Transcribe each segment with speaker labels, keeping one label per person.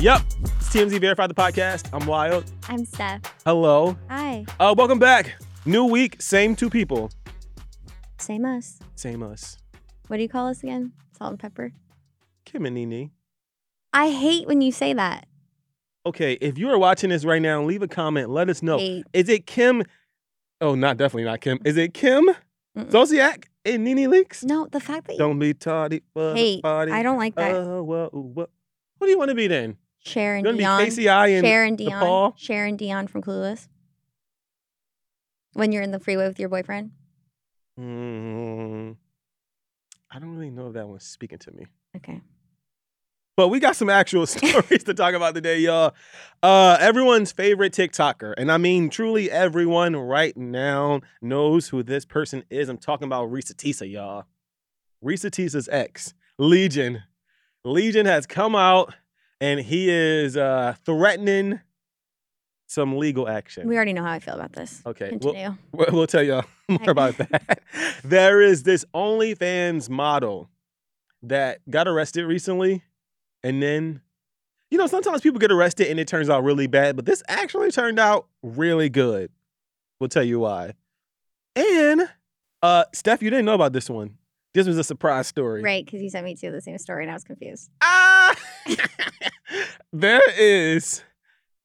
Speaker 1: Yep, it's TMZ Verified the podcast. I'm Wyld.
Speaker 2: I'm Steph.
Speaker 1: Hello.
Speaker 2: Hi.
Speaker 1: Uh, welcome back. New week, same two people.
Speaker 2: Same us.
Speaker 1: Same us.
Speaker 2: What do you call us again? Salt and pepper?
Speaker 1: Kim and Nene.
Speaker 2: I hate when you say that.
Speaker 1: Okay, if you are watching this right now, leave a comment. Let us know.
Speaker 2: Hate.
Speaker 1: Is it Kim? Oh, not definitely not Kim. Is it Kim
Speaker 2: Mm-mm.
Speaker 1: Zolciak and Nene Leakes?
Speaker 2: No, the fact that you
Speaker 1: Don't be tardy for the
Speaker 2: hate.
Speaker 1: party.
Speaker 2: I don't like that.
Speaker 1: Uh, well, well, what do you want to be then?
Speaker 2: Sharon
Speaker 1: to be Dionne. And
Speaker 2: Sharon
Speaker 1: DePaul?
Speaker 2: Dionne. Sharon Dionne from Clueless. When you're in the freeway with your boyfriend.
Speaker 1: Mm, I don't really know if that one's speaking to me.
Speaker 2: Okay.
Speaker 1: But we got some actual stories to talk about today, y'all. Uh, everyone's favorite TikToker, and I mean truly everyone right now knows who this person is. I'm talking about Reesa Teesa, y'all. Reesa Teesa's ex, Legion. Legion has come out and he is uh, threatening some legal action.
Speaker 2: We already know how I feel about this.
Speaker 1: Okay,
Speaker 2: Continue.
Speaker 1: We'll, we'll tell y'all more about that. there is this OnlyFans model that got arrested recently, and then, you know, sometimes people get arrested and it turns out really bad, but this actually turned out really good. We'll tell you why. And, uh, Steph, you didn't know about this one. This was a surprise story.
Speaker 2: Right, because you sent me to the same story and I was confused.
Speaker 1: There is,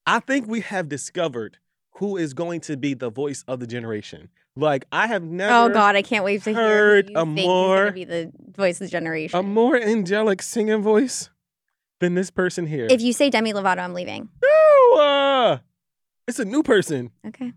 Speaker 1: I think we have discovered who is going to be the voice of the generation. Like, I have never.
Speaker 2: oh God, I can't wait to hear
Speaker 1: heard
Speaker 2: you
Speaker 1: a more-
Speaker 2: be the voice of the generation.
Speaker 1: a more angelic singing voice than this person here.
Speaker 2: if you say Demi Lovato, I'm leaving.
Speaker 1: no, uh, it's a new person.
Speaker 2: Okay.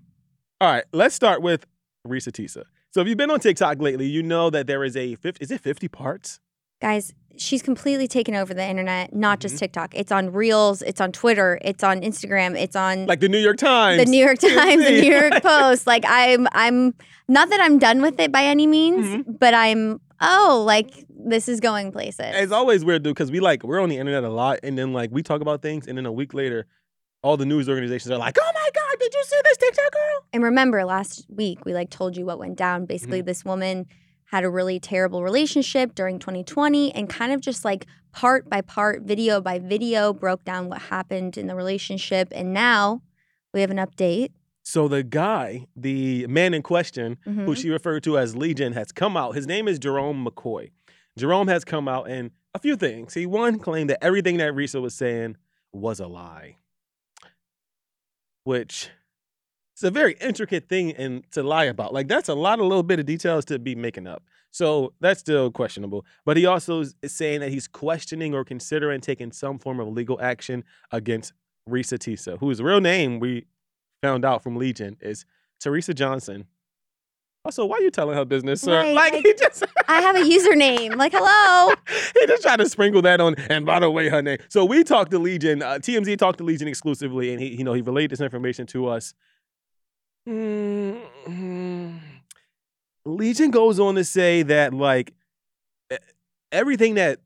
Speaker 1: All right, let's start with Reesa Teesa. So if you've been on TikTok lately, you know that there is a 50, is it 50 parts?
Speaker 2: Guys, she's completely taken over the internet, not
Speaker 1: Mm-hmm.
Speaker 2: just TikTok. It's on Reels, it's on Twitter, it's on Instagram, it's on
Speaker 1: Like the New York Times.
Speaker 2: the New York Times, the New York Post. Like I'm I'm not that I'm done with it by any means,
Speaker 1: Mm-hmm.
Speaker 2: but I'm oh, like this is going places.
Speaker 1: It's always weird, dude, because we like we're on the internet a lot, and then like we talk about things, and then a week later, all the news organizations are like, "Oh my god, did you see this TikTok girl?"
Speaker 2: And remember last week we like told you what went down. Basically,
Speaker 1: Mm-hmm.
Speaker 2: this woman had a really terrible relationship during 2020 and kind of just like part by part, video by video broke down what happened in the relationship and now we have an update.
Speaker 1: So the guy, the man in question, who
Speaker 2: Mhm.
Speaker 1: she referred to as Legion, has come out. His name is Jerome McCoy. Jerome has come out and a few things. He one claimed that everything that Reesa was saying was a lie, which is a very intricate thing and to lie about. Like that's a lot of little bit of details to be making up. So that's still questionable. But he also is saying that he's questioning or considering taking some form of legal action against Reesa Teesa, whose real name we found out from Legion is Teresa Johnson. Also, why are you telling her business, sir?
Speaker 2: Right,
Speaker 1: like
Speaker 2: like-
Speaker 1: he just
Speaker 2: I have a username. Like, hello.
Speaker 1: he just tried to sprinkle that on. And by the way, her name. So we talked to Legion. Uh, TMZ talked to Legion exclusively, and he, you know, he relayed this information to us. Mm, Legion goes on to say that like everything that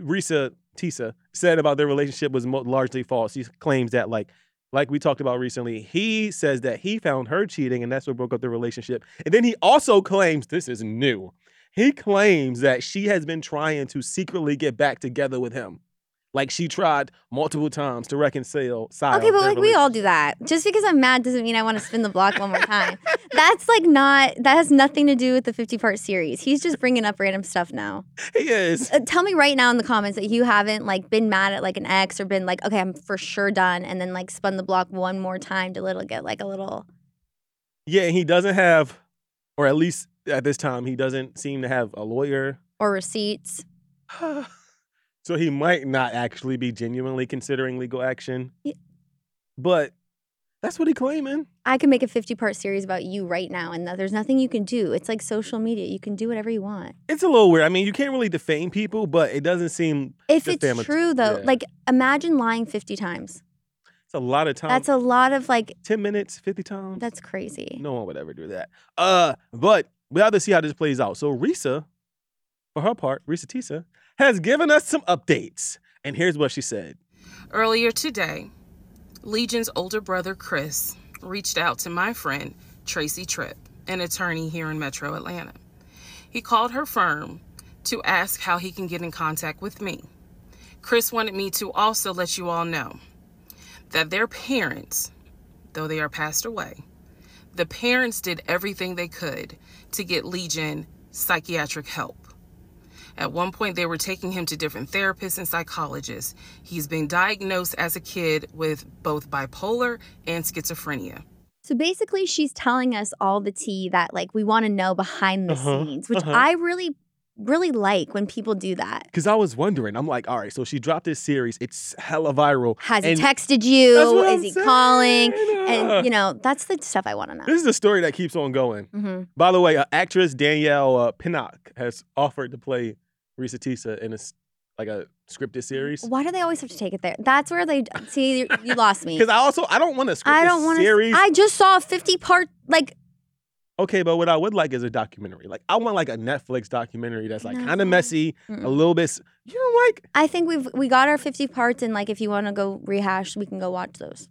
Speaker 1: Reesa Teesa said about their relationship was largely false. He claims that like like we talked about recently, he says that he found her cheating and that's what broke up the relationship. And then he also claims this is new. He claims that she has been trying to secretly get back together with him. Like she tried multiple times to reconcile.
Speaker 2: Okay, but like we all do that. Just because I'm mad doesn't mean I want to spin the block one more time. That's like not, that has nothing to do with the 50 part series. He's just bringing up random stuff now.
Speaker 1: He is.
Speaker 2: Uh, tell me right now in the comments that you haven't like been mad at like an ex or been like, okay, I'm for sure done, and then like spun the block one more time to little get like a little.
Speaker 1: Yeah, he doesn't have, or at least at this time, he doesn't seem to have a lawyer.
Speaker 2: Or receipts.
Speaker 1: so he might not actually be genuinely considering legal action.
Speaker 2: Yeah.
Speaker 1: But That's what he claiming.
Speaker 2: I can make a 50 part series about you right now, and there's nothing you can do. It's like social media. You can do whatever you want.
Speaker 1: It's a little weird. I mean, you can't really defame people, but it doesn't seem
Speaker 2: If
Speaker 1: Just
Speaker 2: it's true, though,
Speaker 1: yeah.
Speaker 2: like imagine lying 50 times.
Speaker 1: it's a lot of time.
Speaker 2: That's a lot of like,
Speaker 1: 10 minutes, 50 times.
Speaker 2: that's crazy.
Speaker 1: No one would ever do that. Uh, but we have to see how this plays out. So Reesa, for her part, Reesa Teesa, has given us some updates. And here's what she said.
Speaker 3: Earlier today, Legion's older brother Chris reached out to my friend Tracy Tripp, an attorney here in Metro Atlanta. He called her firm to ask how he can get in contact with me. Chris wanted me to also let you all know that their parents, though they are passed away, the parents did everything they could to get Legion psychiatric help. At one point, they were taking him to different therapists and psychologists. He's been diagnosed as a kid with both bipolar and schizophrenia.
Speaker 2: So basically, she's telling us all the tea that like we want to know behind the
Speaker 1: Uh-huh,
Speaker 2: scenes, which
Speaker 1: uh-huh.
Speaker 2: I really, really like when people do that.
Speaker 1: Because I was wondering, I'm like, all right, so she dropped this series. It's hella viral.
Speaker 2: Has
Speaker 1: And
Speaker 2: he texted
Speaker 1: That's
Speaker 2: you?
Speaker 1: what
Speaker 2: Is
Speaker 1: I'm
Speaker 2: he
Speaker 1: saying.
Speaker 2: calling? And you know, that's the stuff I want to know.
Speaker 1: this is a story that keeps on going.
Speaker 2: hmm
Speaker 1: By the way, uh, actress Danielle uh, Pinnock has offered to play Reesa Teesa in a s- like a scripted series.
Speaker 2: Why do they always have to take it there? That's where they see you, you lost me.
Speaker 1: Because I also I don't want a scripted
Speaker 2: I don't want
Speaker 1: series.
Speaker 2: I just saw a fifty part like
Speaker 1: Okay, but what I would like is a documentary. Like I want like a Netflix documentary that's like kind of messy, a
Speaker 2: Mm-mm.
Speaker 1: little bit. s- You don't like?
Speaker 2: I think we've we got our fifty parts, and like if you want to go rehash, we can go watch those.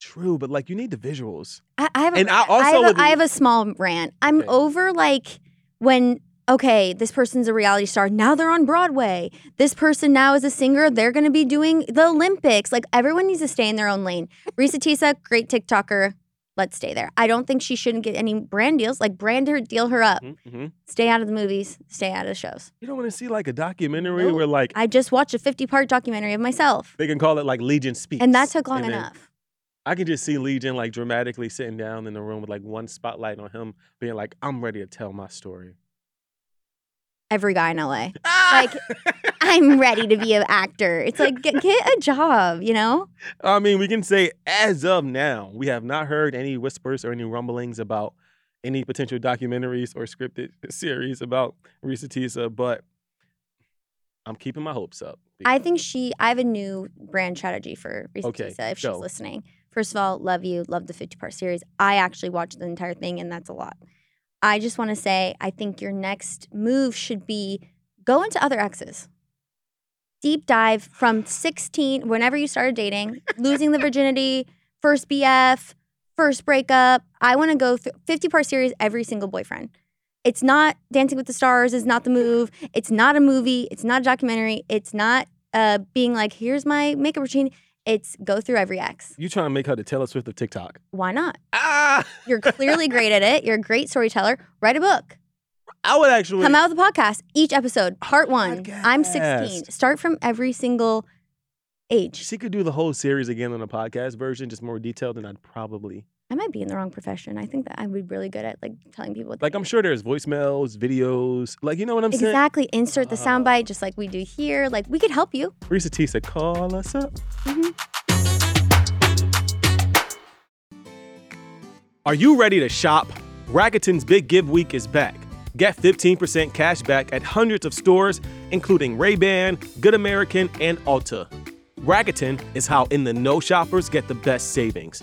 Speaker 1: True, but like you need the visuals.
Speaker 2: I, I have a
Speaker 1: And I
Speaker 2: rant.
Speaker 1: also
Speaker 2: have,
Speaker 1: would-
Speaker 2: a, I have a small rant. I'm
Speaker 1: Okay.
Speaker 2: over like when okay, this person's a reality star. Now they're on Broadway. This person now is a singer. They're going to be doing the Olympics. Like everyone needs to stay in their own lane. Reesa Teesa, great TikToker. Let's stay there. I don't think she shouldn't get any brand deals. Like brand her, deal her up.
Speaker 1: Mm-hmm.
Speaker 2: Stay out of the movies. Stay out of the shows.
Speaker 1: You don't want to see like a documentary
Speaker 2: No.
Speaker 1: where like
Speaker 2: I just watched a 50 part documentary of myself,
Speaker 1: they can call it like Legion Speaks,
Speaker 2: and that took long
Speaker 1: and then
Speaker 2: enough.
Speaker 1: I can just see Legion like dramatically sitting down in the room with like one spotlight on him, being like, "I'm ready to tell my story."
Speaker 2: Every guy in LA. Ah!
Speaker 1: Like,
Speaker 2: I'm ready to be an actor. It's like get, get a job, you know?
Speaker 1: I mean, we can say as of now, we have not heard any whispers or any rumblings about any potential documentaries or scripted series about Reesa Teesa, but I'm keeping my hopes up.
Speaker 2: I think she. I have a new brand strategy for Reesa
Speaker 1: Okay,
Speaker 2: Teesa if she's listening. First of all, love you, love the 50 part series. I actually watched the entire thing, and that's a lot. I just want to say, I think your next move should be go into other exes. Deep dive from 16, whenever you started dating, losing the virginity, first BF, first breakup. I want to go through 50 part series every single boyfriend. It's not Dancing with the Stars, is not the move. It's not a movie. It's not a documentary. It's not uh, being like, here's my makeup routine. It's go through every ex.
Speaker 1: you trying to make her the Taylor Swift of TikTok?
Speaker 2: Why not?
Speaker 1: Ah,
Speaker 2: You're clearly great at it. You're a great storyteller. Write a book.
Speaker 1: I would actually
Speaker 2: Come out with a podcast. Each episode, part one. I'm 16. Start from every single age.
Speaker 1: She could do the whole series again on a podcast version, just more detailed, and I'd probably
Speaker 2: I might be in the wrong profession. I think that I would be really good at like telling people. To
Speaker 1: like. I'm sure there's voicemails, videos, like you know what I'm saying.
Speaker 2: Exactly. Insert the soundbite ah. just like we do here. Like we could help you.
Speaker 1: Reesa Teesa, call us up. Mm-hmm. Are you ready to shop? Rakuten's Big Give Week is back. Get 15% cash back at hundreds of stores, including Ray-Ban, Good American, and Ulta. Rakuten is how in the know shoppers get the best savings.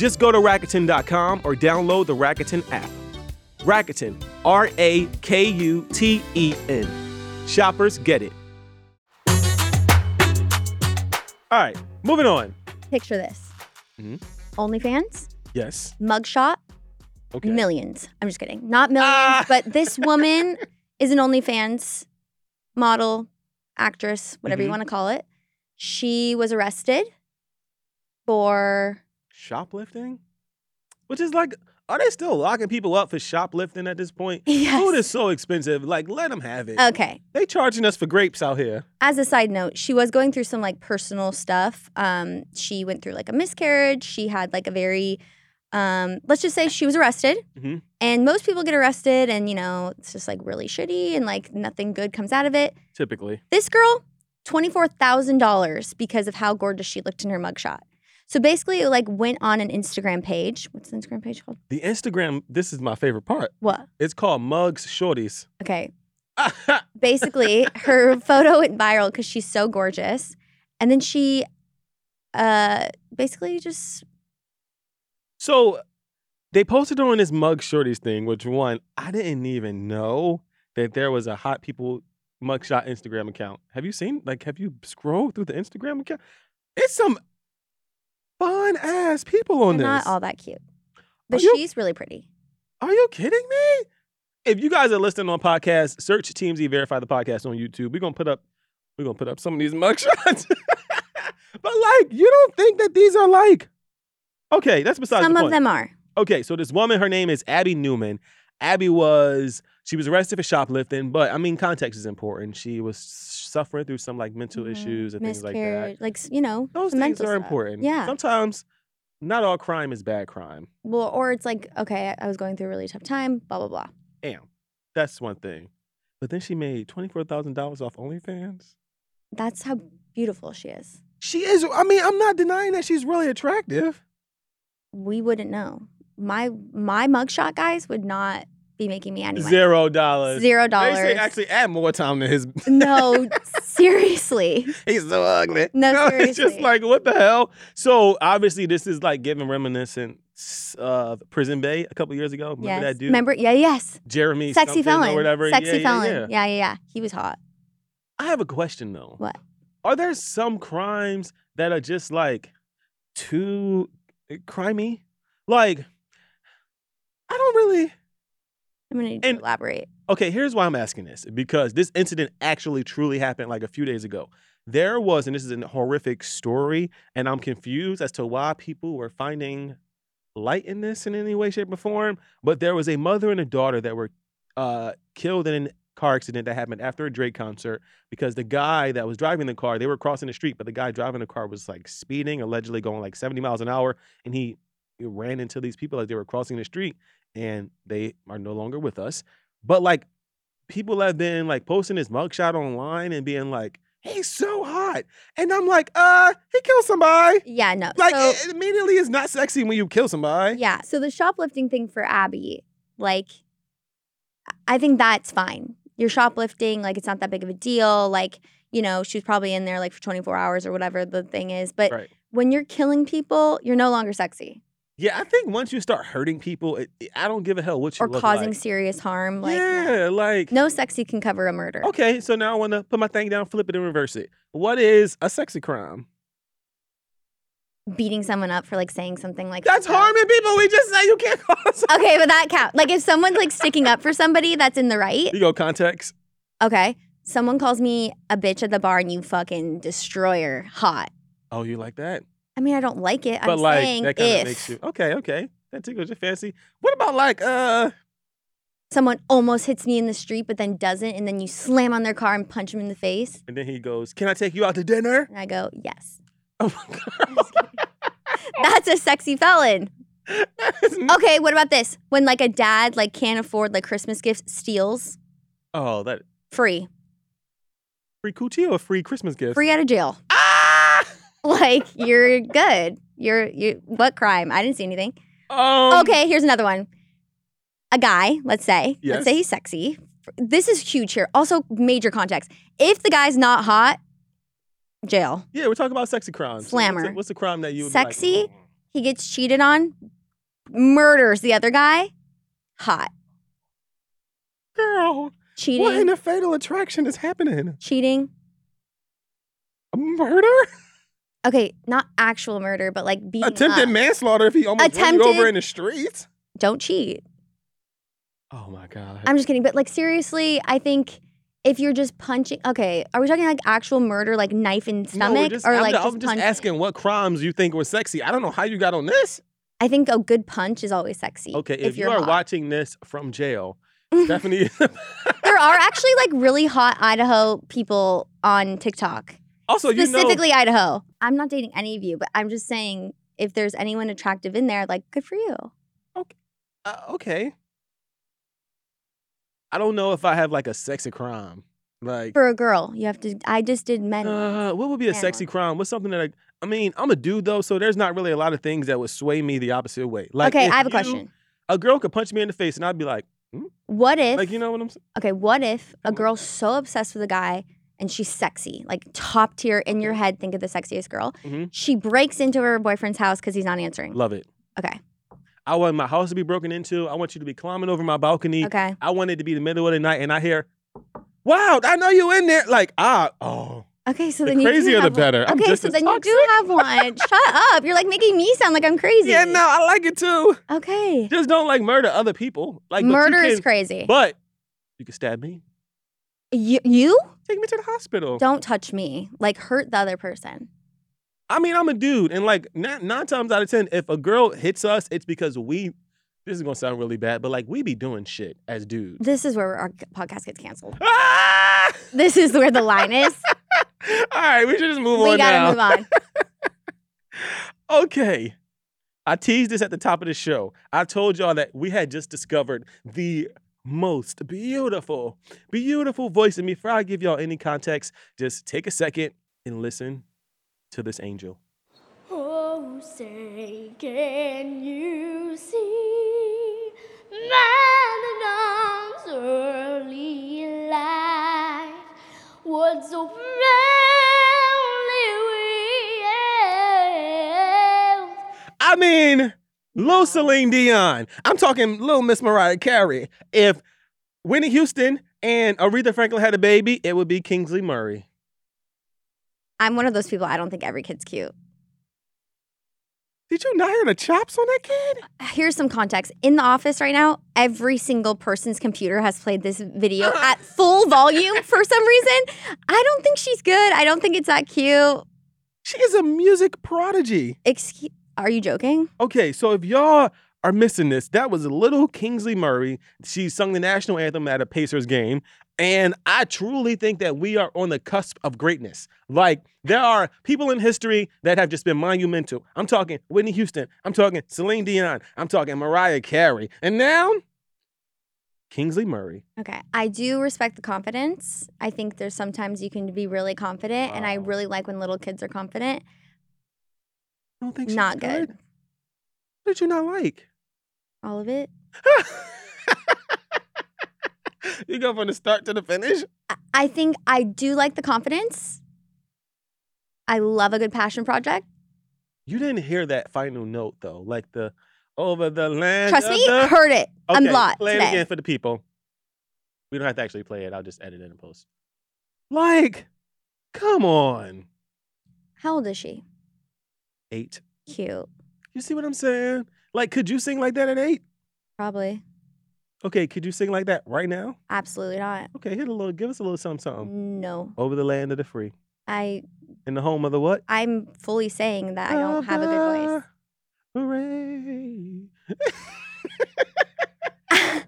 Speaker 1: Just go to Rakuten.com or download the Rakuten app. Rakuten, R A K U T E N. Shoppers get it. All right, moving on.
Speaker 2: Picture this.
Speaker 1: Mhm.
Speaker 2: OnlyFans,
Speaker 1: Yes.
Speaker 2: mugshot,
Speaker 1: Okay.
Speaker 2: millions. I'm just kidding. Not millions,
Speaker 1: Ah.
Speaker 2: but this woman is an OnlyFans model, actress, whatever you
Speaker 1: Mhm.
Speaker 2: want to call it. She was arrested for
Speaker 1: Shoplifting? Which is like, are they still locking people up for shoplifting at this point?
Speaker 2: Yes.
Speaker 1: Food is so expensive. Like, let them have it.
Speaker 2: Okay.
Speaker 1: They charging us for grapes out here.
Speaker 2: As a side note, she was going through some like personal stuff. Um, she went through like a miscarriage. She had like a very, um, let's just say she was arrested.
Speaker 1: Mhm.
Speaker 2: And most people get arrested, and you know it's just like really shitty, and like nothing good comes out of it.
Speaker 1: Typically.
Speaker 2: This girl, twenty four thousand dollars because of how gorgeous she looked in her mugshot. So basically, it like went on an Instagram page. What's the Instagram page called?
Speaker 1: The Instagram, this is my favorite part.
Speaker 2: What?
Speaker 1: It's called Mugs Shorties.
Speaker 2: Okay, basically her photo went viral because she's so gorgeous and then she uh basically just
Speaker 1: so they posted on this Mug Shorties thing, which one, I didn't even know that there was a hot people mugshot Instagram account. Have you seen, like, have you scrolled through the Instagram account? It's some fun ass people on
Speaker 2: they're
Speaker 1: this.
Speaker 2: not all that cute but
Speaker 1: you-
Speaker 2: she's really pretty
Speaker 1: Are you kidding me? If you guys are listening on podcast, search TMZ Verified the podcast on YouTube. We're gonna put up we're gonna put up some of these mugshots. but like, you don't think that these are like Okay, that's besides
Speaker 2: some
Speaker 1: the
Speaker 2: of
Speaker 1: point.
Speaker 2: them are
Speaker 1: Okay, so this woman, her name is Abby Newman. Abby was she was arrested for shoplifting, but I mean context is important. She was suffering through some like mental
Speaker 2: Mhm.
Speaker 1: issues and things like that.
Speaker 2: Like you know
Speaker 1: Those things are
Speaker 2: stuff.
Speaker 1: important.
Speaker 2: yeah
Speaker 1: Sometimes not all crime is bad crime.
Speaker 2: well or it's like okay I- i was going through a really tough time blah blah blah
Speaker 1: Damn. That's one thing. But then she made twenty four thousand dollars off OnlyFans.
Speaker 2: that's how beautiful she is
Speaker 1: She is. I mean, I'm not denying that she's really attractive.
Speaker 2: we wouldn't know my my mugshot guys would not be making me any money.
Speaker 1: Zero dollars.
Speaker 2: Zero
Speaker 1: They
Speaker 2: dollars
Speaker 1: say actually add more time to his.
Speaker 2: no seriously
Speaker 1: He's so ugly.
Speaker 2: No,
Speaker 1: it's just like what the hell. So obviously, this is like giving reminiscent of Prison Bay a couple years ago. Remember
Speaker 2: yes
Speaker 1: that dude,
Speaker 2: remember yeah yes
Speaker 1: Jeremy,
Speaker 2: sexy felon
Speaker 1: or whatever.
Speaker 2: sexy
Speaker 1: yeah, yeah,
Speaker 2: felon
Speaker 1: yeah.
Speaker 2: yeah yeah yeah he was hot
Speaker 1: I have a question though.
Speaker 2: What?
Speaker 1: Are there some crimes that are just like too uh, crimey? Like, I don't really.
Speaker 2: i'm gonna need to elaborate
Speaker 1: Okay, here's why I'm asking this because this incident actually truly happened like a few days ago. There was, and this is a horrific story, and I'm confused as to why people were finding light in this in any way, shape, or form. But there was a mother and a daughter that were uh, killed in a car accident that happened after a Drake concert because the guy that was driving the car, they were crossing the street, but the guy driving the car was like speeding, allegedly going like 70 miles an hour, and he ran into these people as they were crossing the street, and they are no longer with us. But like people have been like posting his mugshot online and being like, he's so hot. And I'm like, uh, he killed somebody.
Speaker 2: yeah no
Speaker 1: Like
Speaker 2: so,
Speaker 1: it, immediately it's not sexy when you kill somebody.
Speaker 2: yeah so the shoplifting thing for abby like i think that's fine you're shoplifting like it's not that big of a deal like you know she was probably in there like for 24 hours or whatever the thing is but
Speaker 1: Right.
Speaker 2: when you're killing people you're no longer sexy
Speaker 1: Yeah, I think once you start hurting people, it, I don't give a hell what you
Speaker 2: or causing
Speaker 1: like.
Speaker 2: serious harm like
Speaker 1: yeah, like
Speaker 2: no sexy can cover a murder
Speaker 1: Okay, so now I want to put my thing down, flip it, and reverse it. What is a sexy crime?
Speaker 2: beating someone up for like saying something like
Speaker 1: That's
Speaker 2: that.
Speaker 1: harming people. We just say you can't call somebody.
Speaker 2: Okay, but that count. Like if someone's like sticking up for somebody, that's in the right.
Speaker 1: You go context.
Speaker 2: Okay. Someone calls me a bitch at the bar and you fucking destroy her hot.
Speaker 1: Oh, you like that?
Speaker 2: I mean, I don't like it.
Speaker 1: but
Speaker 2: I'm
Speaker 1: like
Speaker 2: saying
Speaker 1: that kind
Speaker 2: if
Speaker 1: of makes you okay. Okay, that tickles your fancy. What about like uh?
Speaker 2: someone almost hits me in the street but then doesn't, and then you slam on their car and punch them in the face,
Speaker 1: And then he goes, "Can I take you out to dinner?"
Speaker 2: and I go, yes.
Speaker 1: Oh my god.
Speaker 2: That's a sexy felon.
Speaker 1: That is not-
Speaker 2: Okay, what about this? When like a dad like can't afford like Christmas gifts, steals,
Speaker 1: oh, that
Speaker 2: free,
Speaker 1: free coochie or free Christmas gift?
Speaker 2: free out of jail. Like you're good. You're you. What crime? I didn't see anything.
Speaker 1: Um,
Speaker 2: Okay, here's another one. A guy, let's say,
Speaker 1: Yes.
Speaker 2: let's say he's sexy. This is huge here. Also, major context. If the guy's not hot, jail.
Speaker 1: Yeah, we're talking about sexy crimes. So what's the-
Speaker 2: Slammer.
Speaker 1: What's the, crime that you like,
Speaker 2: Sexy?
Speaker 1: "Mm."
Speaker 2: He gets cheated on, murders the other guy, hot.
Speaker 1: Girl,
Speaker 2: cheating.
Speaker 1: what in the fatal attraction is happening?
Speaker 2: cheating.
Speaker 1: A murder?
Speaker 2: Okay, not actual murder, but like beating
Speaker 1: Attempted
Speaker 2: up.
Speaker 1: manslaughter if he almost ran you over in the streets?
Speaker 2: Don't cheat.
Speaker 1: Oh my god.
Speaker 2: I'm just kidding, but like seriously, I think if you're just punching, okay, are we talking like actual murder, like knife in
Speaker 1: No,
Speaker 2: stomach,
Speaker 1: just,
Speaker 2: or
Speaker 1: I'm,
Speaker 2: like
Speaker 1: I'm
Speaker 2: just, punch-
Speaker 1: asking what crimes you think were sexy. I don't know how you got on this.
Speaker 2: I think a good punch is always sexy.
Speaker 1: Okay, if, you
Speaker 2: you're
Speaker 1: are
Speaker 2: hot.
Speaker 1: watching this from jail, Stephanie.
Speaker 2: there are actually like really hot Idaho people on TikTok.
Speaker 1: Also, you know,
Speaker 2: Specifically Idaho. I'm not dating any of you, but I'm just saying if there's anyone attractive in there, like good for you.
Speaker 1: uh, okay. I don't know if I have like a sexy crime. Like,
Speaker 2: For a girl, you have to. I just did men.
Speaker 1: uh, what would be a sexy
Speaker 2: one.
Speaker 1: crime? What's something that I, I mean, I'm a dude though, so there's not really a lot of things that would sway me the opposite way. Like,
Speaker 2: okay, I have a
Speaker 1: you-
Speaker 2: question.
Speaker 1: A girl could punch me in the face, and I'd be like,
Speaker 2: What if?
Speaker 1: like, you know what I'm saying?
Speaker 2: okay, what if a girl's so obsessed with a guy and she's sexy, like top tier in your head? Think of the sexiest girl.
Speaker 1: Mhm.
Speaker 2: She breaks into her boyfriend's house because he's not answering.
Speaker 1: Love it.
Speaker 2: Okay.
Speaker 1: I want my house to be broken into. I want you to be climbing over my balcony.
Speaker 2: Okay.
Speaker 1: I want it to be the middle of the night, and I hear, "Wow, I know you in there!" Like, ah, oh,
Speaker 2: Okay, so
Speaker 1: The
Speaker 2: then you do
Speaker 1: crazier the
Speaker 2: have one.
Speaker 1: better. I'm
Speaker 2: Okay,
Speaker 1: just
Speaker 2: so then
Speaker 1: toxic.
Speaker 2: you do have one. Shut up! You're like making me sound like I'm crazy.
Speaker 1: yeah, no, I like it too.
Speaker 2: Okay.
Speaker 1: Just don't like murder other people. Like you
Speaker 2: Murder is crazy.
Speaker 1: But you can stab me.
Speaker 2: you, you
Speaker 1: Take me to the hospital.
Speaker 2: don't touch me. Like hurt the other person.
Speaker 1: I mean, I'm a dude, and like nine, nine times out of ten, if a girl hits us, it's because we. This is gonna sound really bad, but like we be doing shit as dudes.
Speaker 2: This is where our podcast gets canceled.
Speaker 1: Ah!
Speaker 2: This is where the line is.
Speaker 1: All right, we should just move
Speaker 2: we
Speaker 1: on We
Speaker 2: gotta
Speaker 1: now.
Speaker 2: move on.
Speaker 1: Okay. I teased this at the top of the show. I told y'all that we had just discovered the most beautiful, beautiful voice. And before I give y'all any context, just take a second and listen to this angel.
Speaker 4: Oh, say, can you see man in arms early life? What so proudly we hailed?
Speaker 1: I mean, Lil Celine Dion. I'm talking little Miss Mariah Carey. If Whitney Houston and Aretha Franklin had a baby, it would be Kinsley Murray.
Speaker 2: I'm one of those people. I don't think every kid's cute.
Speaker 1: Did you not hear the chops on that kid?
Speaker 2: Here's some context. In the office right now, every single person's computer has played this video at full volume for some reason. I don't think she's good. I don't think it's that cute.
Speaker 1: She is a music prodigy.
Speaker 2: Excuse, are you joking?
Speaker 1: Okay, so if y'all are missing this, that was little Kinsley Murray. She sung the national anthem at a Pacers game. And I truly think that we are on the cusp of greatness. Like, there are people in history that have just been monumental. I'm talking Whitney Houston. I'm talking Celine Dion. I'm talking Mariah Carey. And now, Kinsley Murray.
Speaker 2: Okay. I do respect the confidence. I think there's sometimes you can be really confident, and I really like when little kids are confident.
Speaker 1: I don't think she's
Speaker 2: Not good.
Speaker 1: What did you not like?
Speaker 2: All of it.
Speaker 1: you go from the start to the finish?
Speaker 2: I- I think I do like the confidence. I love a good passion project.
Speaker 1: You didn't hear that final note though, like the over the land.
Speaker 2: Trust me,
Speaker 1: the...
Speaker 2: heard it. I'm
Speaker 1: Okay,
Speaker 2: blocked
Speaker 1: Play it again for the people. We don't have to actually play it. I'll just edit it and post. Like, come on,
Speaker 2: How old is she?
Speaker 1: Eight.
Speaker 2: Cute.
Speaker 1: You see what I'm saying? Like, could you sing like that at eight?
Speaker 2: Probably.
Speaker 1: Okay, could you sing like that right now?
Speaker 2: Absolutely not.
Speaker 1: Okay, hit a little. Give us a little something, something.
Speaker 2: No.
Speaker 1: Over the land of the free,
Speaker 2: I
Speaker 1: in the home of the what?
Speaker 2: I'm fully saying that I don't have a good voice.
Speaker 1: Hooray!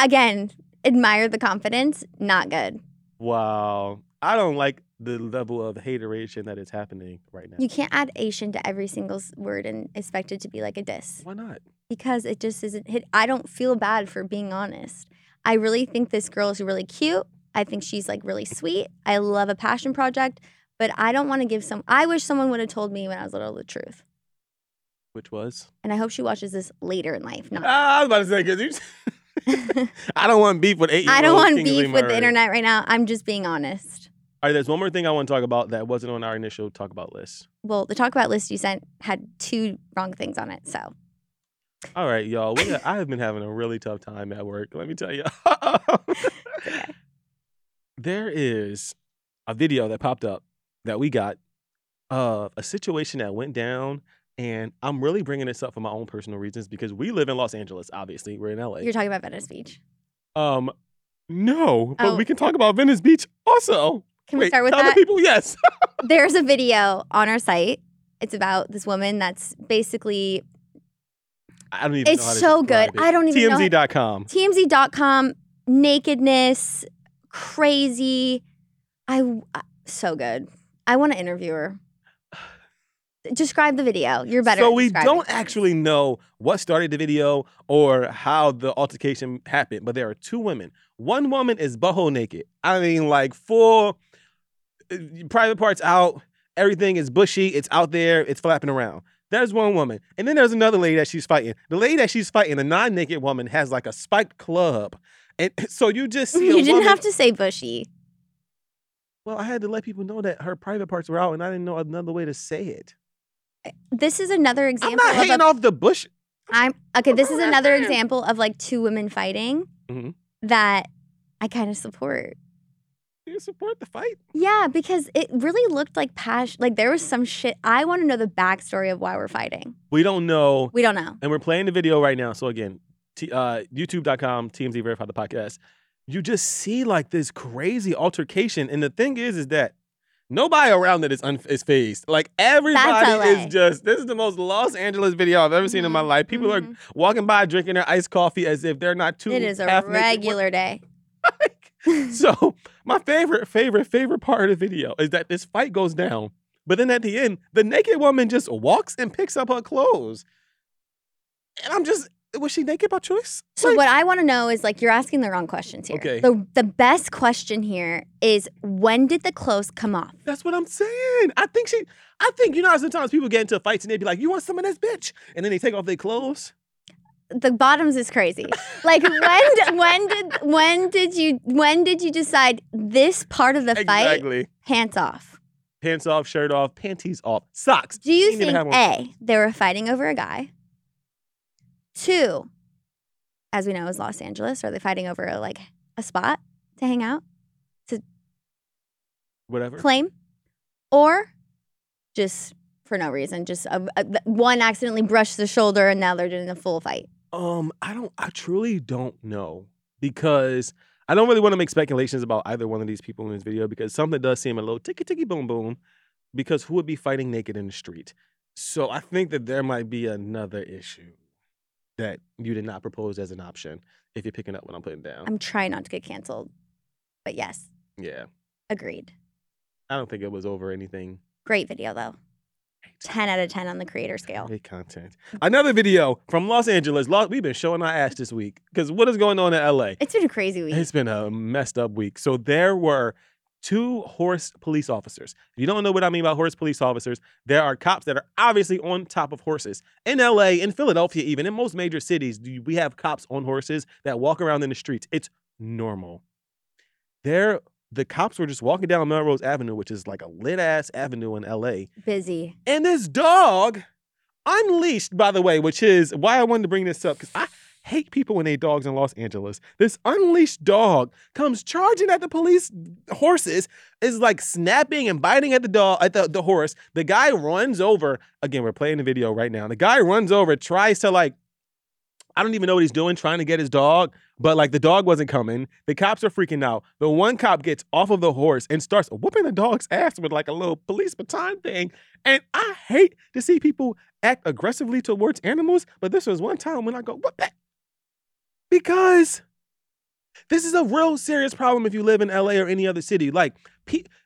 Speaker 2: Again, admire the confidence. Not good.
Speaker 1: Wow, I don't like the level of hateration that is happening right now.
Speaker 2: You can't add Asian to every single word and expect it to be like a diss
Speaker 1: Why not?
Speaker 2: because it just isn't hit. I don't feel bad for being honest. I really think this girl is really cute. I think she's like really sweet. I love a passion project, but I don't want to give some. I wish someone would have told me when I was little the truth.
Speaker 1: Which was?
Speaker 2: And I hope she watches this later in life. Not.
Speaker 1: Ah, I was about to say because you. I don't want beef with eight.
Speaker 2: I don't want beef with the internet right now. I'm just being honest.
Speaker 1: All right, there's one more thing I want to talk about that wasn't on our initial talk about list.
Speaker 2: Well, the talk about list you sent had two wrong things on it. So
Speaker 1: All right, y'all. We, I have been having a really tough time at work. Let me tell you.
Speaker 2: okay.
Speaker 1: there is a video that popped up that we got of a situation that went down. And I'm really bringing this up for my own personal reasons because we live in Los Angeles. Obviously, we're in LA.
Speaker 2: you're talking about Venice Beach.
Speaker 1: um, no, but
Speaker 2: Oh.
Speaker 1: we can talk about Venice Beach also.
Speaker 2: Can we start with
Speaker 1: tell
Speaker 2: that?
Speaker 1: the people yes.
Speaker 2: There's a video on our site It's about this woman that's basically
Speaker 1: I don't even
Speaker 2: It's
Speaker 1: know how
Speaker 2: so good.
Speaker 1: it.
Speaker 2: I don't even know-
Speaker 1: TMZ.com.
Speaker 2: TMZ.com, nakedness, crazy. I I- so good. I want to interview her. Describe the video. You're better.
Speaker 1: So we don't
Speaker 2: things.
Speaker 1: actually know what started the video or how the altercation happened, but there are two women. One woman is butthole naked. I mean, like full uh, private parts out. Everything is bushy. It's out there. It's flapping around. There's one woman, and then there's another lady that she's fighting. The lady that she's fighting, the non-naked woman, has like a spiked club, and so you just see.
Speaker 2: You didn't
Speaker 1: woman-
Speaker 2: have to say bushy.
Speaker 1: Well, I had to let people know that her private parts were out, and I didn't know another way to say it.
Speaker 2: This is another example.
Speaker 1: I'm
Speaker 2: not
Speaker 1: hating
Speaker 2: a,
Speaker 1: off the bush.
Speaker 2: I'm okay. This is another example of like two women fighting
Speaker 1: Mhm.
Speaker 2: that I kind of support.
Speaker 1: You support the fight.
Speaker 2: Yeah, because it really looked like passion. Like there was some shit. I want to know the backstory of why we're fighting.
Speaker 1: We don't know
Speaker 2: We don't know.
Speaker 1: and we're playing the video right now. So again, t- uh, YouTube.com, TMZ Verified the podcast. You just see like this crazy altercation, and the thing is, is that nobody around it is un- is phased. Like everybody is just. This is the most Los Angeles video I've ever seen in my
Speaker 2: Mhm,
Speaker 1: life. People are
Speaker 2: mhm.
Speaker 1: walking by drinking their iced coffee as if they're not too.
Speaker 2: It is a regular day.
Speaker 1: so my favorite, favorite, favorite part of the video is that this fight goes down, but then at the end, the naked woman just walks and picks up her clothes, and I'm just, was she naked by choice?
Speaker 2: So
Speaker 1: Like,
Speaker 2: what I want to know is like you're asking the wrong questions here.
Speaker 1: Okay.
Speaker 2: The the best question here is when did the clothes come off?
Speaker 1: That's what I'm saying. I think she, I think you know how sometimes people get into fights and they be like, "You want some of this bitch," and then they take off their clothes.
Speaker 2: The bottoms is crazy. Like when when did when did you when did you decide this part of the fight
Speaker 1: Exactly.
Speaker 2: pants off?
Speaker 1: Pants off, shirt off, panties off, socks.
Speaker 2: Do you think. A, they were fighting over a guy? Two, as we know is Los Angeles, are they fighting over a, like a spot to hang out, To
Speaker 1: Whatever.
Speaker 2: claim? Or just for no reason, just uh, uh, a, a- one accidentally brushed the shoulder and now they're doing a full fight.
Speaker 1: Um, I don't. I truly don't know because I don't really want to make speculations about either one of these people in this video because something does seem a little ticky ticky boom boom. Because who would be fighting naked in the street? So I think that there might be another issue that you did not propose as an option. If you're picking up what I'm putting down,
Speaker 2: I'm trying not to get canceled, but yes,
Speaker 1: yeah,
Speaker 2: agreed.
Speaker 1: I don't think it was over anything.
Speaker 2: Great video though. 10 out of 10 on the creator scale.
Speaker 1: Great content. Another video from Los Angeles. Los, we've been showing our ass this week because what is going on in LA?
Speaker 2: It's been a crazy week.
Speaker 1: It's been a messed up week. So there were two horse police officers. If you don't know what I mean by horse police officers, there are cops that are obviously on top of horses. In LA, in Philadelphia, even in most major cities, do- we have cops on horses that walk around in the streets. It's normal. There, the cops were just walking down Melrose Avenue, which is like a lit ass avenue in LA.
Speaker 2: Busy.
Speaker 1: And this dog, unleashed, by the way, which is why I wanted to bring this up, because I hate people when they dogs in Los Angeles. This unleashed dog comes charging at the police horses, is like snapping and biting at the dog at the, the horse. The guy runs over. Again, we're playing the video right now. The guy runs over, tries to like, I don't even know what he's doing, trying to get his dog, but like the dog wasn't coming. The cops are freaking out. The one cop gets off of the horse and starts whooping the dog's ass with like a little police baton thing. And I hate to see people act aggressively towards animals, but this was one time when I go, what that? Because this is a real serious problem if you live in LA or any other city. Like,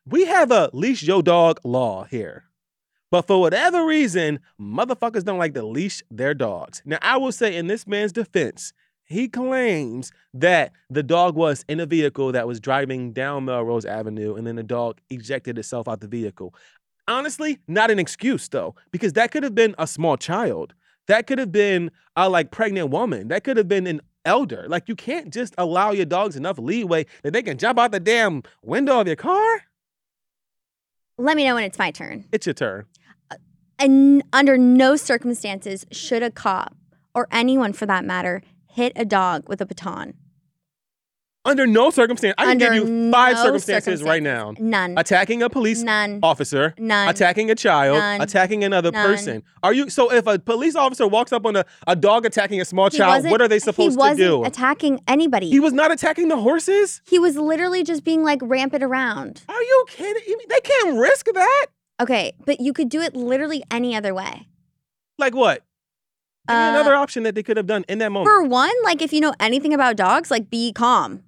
Speaker 1: we have a leash your dog law here. But for whatever reason, motherfuckers don't like to leash their dogs. Now, I will say in this man's defense, he claims that the dog was in a vehicle that was driving down Melrose Avenue and then the dog ejected itself out the vehicle. Honestly, not an excuse though, because that could have been a small child. That could have been a like pregnant woman. That could have been an elder. Like you can't just allow your dogs enough leeway that they can jump out the damn window of your car.
Speaker 2: Let me know when it's my turn.
Speaker 1: It's your turn.
Speaker 2: And under no circumstances should a cop or anyone for that matter hit a dog with a baton.
Speaker 1: Under no circumstance, I can give you five
Speaker 2: no
Speaker 1: circumstances right now.
Speaker 2: None.
Speaker 1: Attacking a police
Speaker 2: None.
Speaker 1: officer,
Speaker 2: None.
Speaker 1: attacking a child,
Speaker 2: None.
Speaker 1: attacking another
Speaker 2: None.
Speaker 1: person. Are you so if a police officer walks up on a, a dog attacking a small
Speaker 2: He
Speaker 1: child, what are they supposed
Speaker 2: he wasn't
Speaker 1: to do?
Speaker 2: attacking anybody.
Speaker 1: he was not attacking the horses?
Speaker 2: he was literally just being like rampant around.
Speaker 1: Are you kidding? They can't risk that.
Speaker 2: Okay, but you could do it literally any other way.
Speaker 1: Like what? Give me
Speaker 2: Uh,
Speaker 1: another option that they could have done in that moment.
Speaker 2: For one, like if you know anything about dogs, like be calm.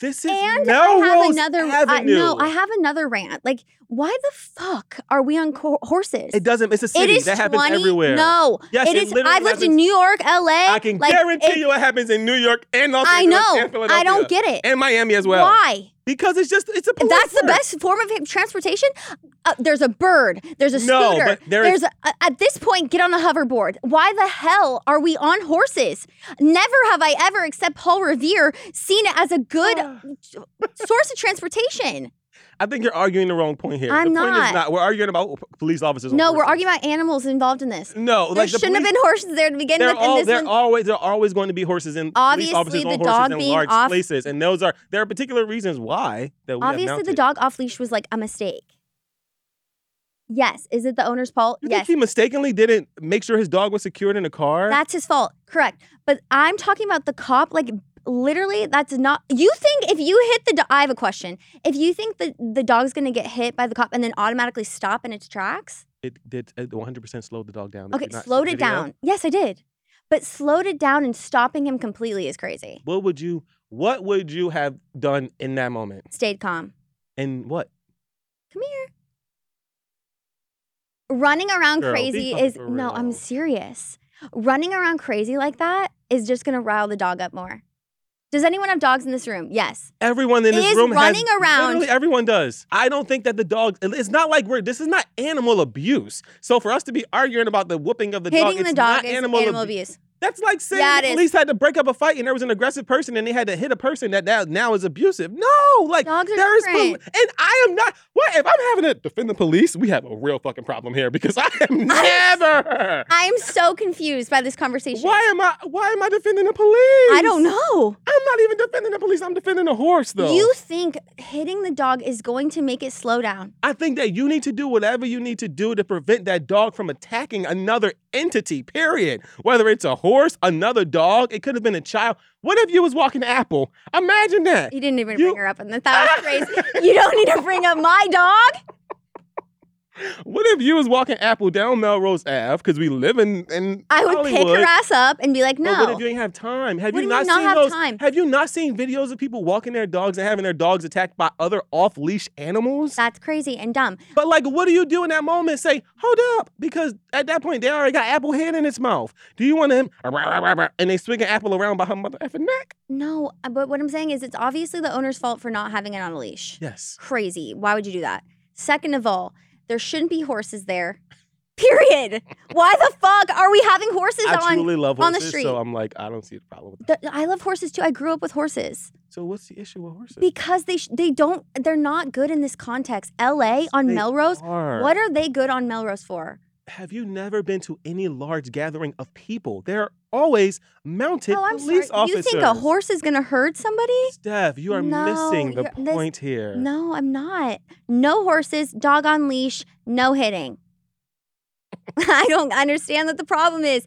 Speaker 1: this is
Speaker 2: And I have another. I,
Speaker 1: Avenue.
Speaker 2: no, I have another rant. Like, why the fuck are we on co- horses?
Speaker 1: It doesn't. It's a
Speaker 2: It
Speaker 1: city
Speaker 2: is
Speaker 1: that happens
Speaker 2: 20
Speaker 1: everywhere.
Speaker 2: No,
Speaker 1: Yes,
Speaker 2: it
Speaker 1: it
Speaker 2: is. I've lived in
Speaker 1: happens-
Speaker 2: New York, LA.
Speaker 1: I can
Speaker 2: like,
Speaker 1: guarantee
Speaker 2: it-
Speaker 1: you it happens in New York and Los
Speaker 2: I
Speaker 1: Angeles
Speaker 2: know.
Speaker 1: and Philadelphia
Speaker 2: I don't get it.
Speaker 1: and Miami as well.
Speaker 2: Why?
Speaker 1: Because it's just it's a
Speaker 2: That's the best form of transportation. Uh, there's a bird. There's a
Speaker 1: No,
Speaker 2: scooter.
Speaker 1: but there is-
Speaker 2: there's a, at this point, get on a hoverboard. Why the hell are we on horses? Never have I ever, except Paul Revere, seen it as a good
Speaker 1: Ah.
Speaker 2: source of transportation.
Speaker 1: I think you're arguing the wrong point here.
Speaker 2: I'm
Speaker 1: the point
Speaker 2: not.
Speaker 1: is not. We're arguing about police officers.
Speaker 2: No, we're
Speaker 1: horses.
Speaker 2: arguing about animals involved in this.
Speaker 1: No,
Speaker 2: There
Speaker 1: like
Speaker 2: shouldn't have
Speaker 1: police-
Speaker 2: been horses there to begin with.
Speaker 1: all,
Speaker 2: this one,
Speaker 1: always there are always going to be horses and
Speaker 2: Obviously,
Speaker 1: police officers
Speaker 2: the
Speaker 1: on
Speaker 2: dog
Speaker 1: in
Speaker 2: being
Speaker 1: large
Speaker 2: off-
Speaker 1: places, and those are there are particular reasons why that we have
Speaker 2: obviously the dog off leash was like a mistake. Yes. Is it the owner's fault?
Speaker 1: You
Speaker 2: yes.
Speaker 1: think he mistakenly didn't make sure his dog was secured in a car?
Speaker 2: That's his fault. Correct. But I'm talking about the cop, like literally, that's not. You think if you hit the. Do- I have a question. If you think that the dog's gonna get hit by the cop and then automatically stop in its tracks,
Speaker 1: it did it 100% slowed the dog down. Did
Speaker 2: okay,
Speaker 1: you not see
Speaker 2: slowed
Speaker 1: the
Speaker 2: it
Speaker 1: video?
Speaker 2: down. Yes, I did. But slowed it down and stopping him completely is crazy.
Speaker 1: What would you What would you have done in that moment?
Speaker 2: Stayed calm.
Speaker 1: And what?
Speaker 2: Come here. Running around
Speaker 1: Girl, be
Speaker 2: crazy
Speaker 1: fucking
Speaker 2: is
Speaker 1: for
Speaker 2: no, I'm
Speaker 1: real.
Speaker 2: serious. Running around crazy like that is just gonna rile the dog up more. Does anyone have dogs in this room? Yes.
Speaker 1: Everyone in this
Speaker 2: Is
Speaker 1: room
Speaker 2: running
Speaker 1: has,
Speaker 2: around-
Speaker 1: Literally everyone does. I don't think that the dog. It's not like we're. This is not animal abuse. So for us to be arguing about the whooping of the dog,
Speaker 2: Hitting
Speaker 1: it's
Speaker 2: the dog
Speaker 1: not
Speaker 2: is
Speaker 1: animal,
Speaker 2: animal,
Speaker 1: abu-
Speaker 2: abuse.
Speaker 1: That's like saying
Speaker 2: Yeah,
Speaker 1: the
Speaker 2: it is.
Speaker 1: police had to break up a fight and there was an aggressive person and they had to hit a person that now, now is abusive. No, like
Speaker 2: Dogs
Speaker 1: there is and I am not. What if I'm having to defend the police? We have a real fucking problem here because I am never.
Speaker 2: I'm so confused by this conversation.
Speaker 1: Why am I? Why am I defending the police?
Speaker 2: I don't know.
Speaker 1: I'm not even defending the police. I'm defending the horse, though.
Speaker 2: You think hitting the dog is going to make it slow down?
Speaker 1: I think that you need to do whatever you need to do to prevent that dog from attacking another entity, period. Whether it's a horse, another dog, it could have been a child. What if you was walking Apple? Imagine that.
Speaker 2: You didn't even
Speaker 1: You-
Speaker 2: bring her up in this. That was crazy. you don't need to bring up my dog.
Speaker 1: What if you was walking Apple down Melrose Ave because we live in, in
Speaker 2: I would
Speaker 1: Hollywood.
Speaker 2: pick her ass up and be like, no.
Speaker 1: But what if you ain't have time? Have
Speaker 2: what
Speaker 1: you not,
Speaker 2: not
Speaker 1: seen
Speaker 2: have
Speaker 1: those?
Speaker 2: time?
Speaker 1: Have you not seen videos of people walking their dogs and having their dogs attacked by other off leash animals?
Speaker 2: That's crazy and dumb.
Speaker 1: But like, what do you do in that moment? Say, hold up, because at that point they already got apple head in its mouth. Do you want him? And they swing an apple around by her mother effing neck?
Speaker 2: No, uh, but what I'm saying is it's obviously the owner's fault for not having it on a leash.
Speaker 1: Yes.
Speaker 2: Crazy. Why would you do that? Second of all, there shouldn't be horses there. Period. Why the fuck are we having horses
Speaker 1: I
Speaker 2: on?
Speaker 1: truly love
Speaker 2: on the street.
Speaker 1: so I'm like, I don't see the problem with that.
Speaker 2: The- I love horses too. I grew up with horses
Speaker 1: So what's the issue with horses?
Speaker 2: because they sh- they don't they're not good in this context. L.A. on
Speaker 1: They
Speaker 2: Melrose.
Speaker 1: are.
Speaker 2: What are they good on Melrose for?
Speaker 1: Have you never been to any large gathering of people? There are always mounted
Speaker 2: oh, I'm
Speaker 1: police
Speaker 2: sorry.
Speaker 1: officers.
Speaker 2: You think a horse is gonna hurt somebody?
Speaker 1: Steph, you are
Speaker 2: No,
Speaker 1: missing the point here.
Speaker 2: No, I'm not. No horses, dog on leash, no hitting. I don't understand what the problem is.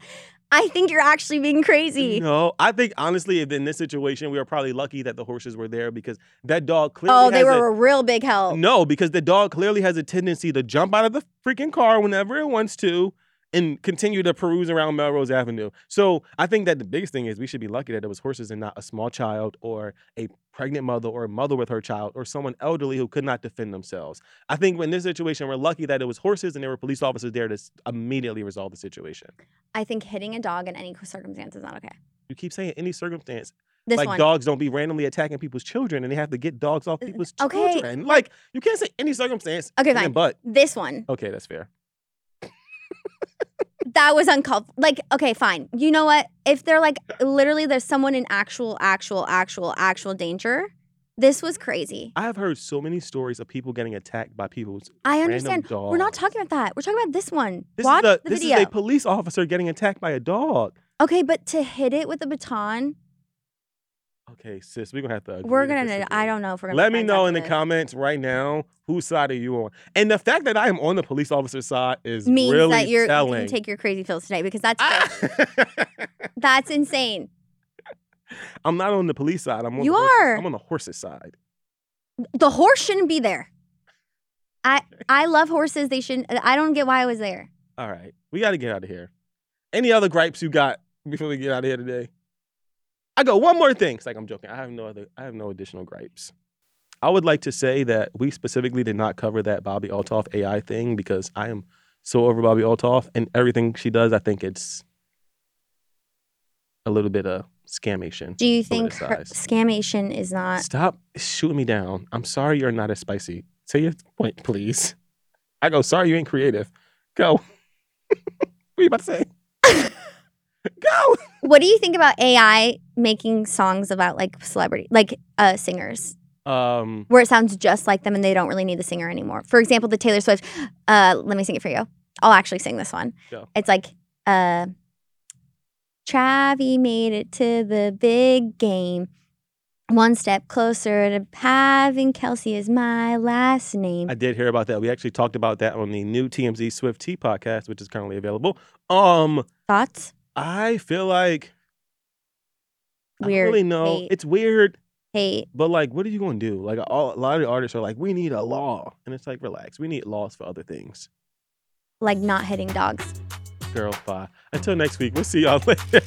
Speaker 2: I think you're actually being crazy.
Speaker 1: No, I think honestly, in this situation, we are probably lucky that the horses were there because that dog clearly.
Speaker 2: Oh, they were
Speaker 1: a-
Speaker 2: a real big help.
Speaker 1: No, because the dog clearly has a tendency to jump out of the freaking car whenever it wants to and continue to peruse around Melrose Avenue. So I think that the biggest thing is we should be lucky that it was horses and not a small child or a pregnant mother or a mother with her child or someone elderly who could not defend themselves. I think in this situation, we're lucky that it was horses and there were police officers there to immediately resolve the situation.
Speaker 2: I think hitting a dog in any circumstance is not okay.
Speaker 1: You keep saying any circumstance.
Speaker 2: This
Speaker 1: like
Speaker 2: one.
Speaker 1: dogs don't be randomly attacking people's children and they have to get dogs off people's
Speaker 2: okay,
Speaker 1: children. Like you can't say any circumstance.
Speaker 2: Okay, fine.
Speaker 1: But
Speaker 2: This one.
Speaker 1: okay, that's fair.
Speaker 2: That was uncalled. Like, okay, fine. You know what? If they're like literally there's someone in actual, actual, actual, actual danger, this was crazy.
Speaker 1: I have heard so many stories of people getting attacked by people's.
Speaker 2: I understand. We're not talking about that. We're talking about this one.
Speaker 1: This
Speaker 2: Watch
Speaker 1: is a,
Speaker 2: the
Speaker 1: this
Speaker 2: video.
Speaker 1: is a police officer getting attacked by a dog.
Speaker 2: okay, but to hit it with a baton,
Speaker 1: Okay, sis, we're gonna have to.
Speaker 2: We're gonna.
Speaker 1: disagree.
Speaker 2: I don't know if we're gonna.
Speaker 1: Let me know in the
Speaker 2: this.
Speaker 1: comments right now whose side are you on. And the fact that I am on the police officer's side is
Speaker 2: Means
Speaker 1: really
Speaker 2: that you're
Speaker 1: telling.
Speaker 2: take your crazy pills today because that's ah! that's insane.
Speaker 1: I'm not on the police side. I'm on
Speaker 2: You
Speaker 1: the horses-
Speaker 2: are.
Speaker 1: I'm on the horse's side.
Speaker 2: The horse shouldn't be there. I I love horses. They shouldn't. I don't get why I was there.
Speaker 1: All right, we got to get out of here. Any other gripes you got before we get out of here today? I go one more thing. It's like I'm joking. I have no other. I have no additional gripes. I would like to say that we specifically did not cover that Bobbi Althoff AI thing because I am so over Bobbi Althoff and everything she does. I think it's a little bit of scamation.
Speaker 2: Do you think her, scamation is not?
Speaker 1: Stop shooting me down. I'm sorry you're not as spicy. Say your point, please. I go, sorry you ain't creative. Go. what are you about to say? Go.
Speaker 2: What do you think about AI making songs about like celebrity, like uh, singers,
Speaker 1: Um,
Speaker 2: where it sounds just like them and they don't really need the singer anymore? For example, the Taylor Swift. Uh, let me sing it for you. I'll actually sing this one.
Speaker 1: Go.
Speaker 2: It's like, uh, Travi made it to the big game. One step closer to having Kelce as my last name.
Speaker 1: I did hear about that. We actually talked about that on the new TMZ Swift T podcast, which is currently available. Um,
Speaker 2: Thoughts?
Speaker 1: I feel like I don't really know.
Speaker 2: Hate.
Speaker 1: It's weird,
Speaker 2: Hate.
Speaker 1: but like, what are you gonna do? Like, all, a lot of the artists are like, we need a law, and it's like, relax. We need laws for other things.
Speaker 2: Like not hitting dogs.
Speaker 1: Girl, bye. Until next week, we'll see y'all later.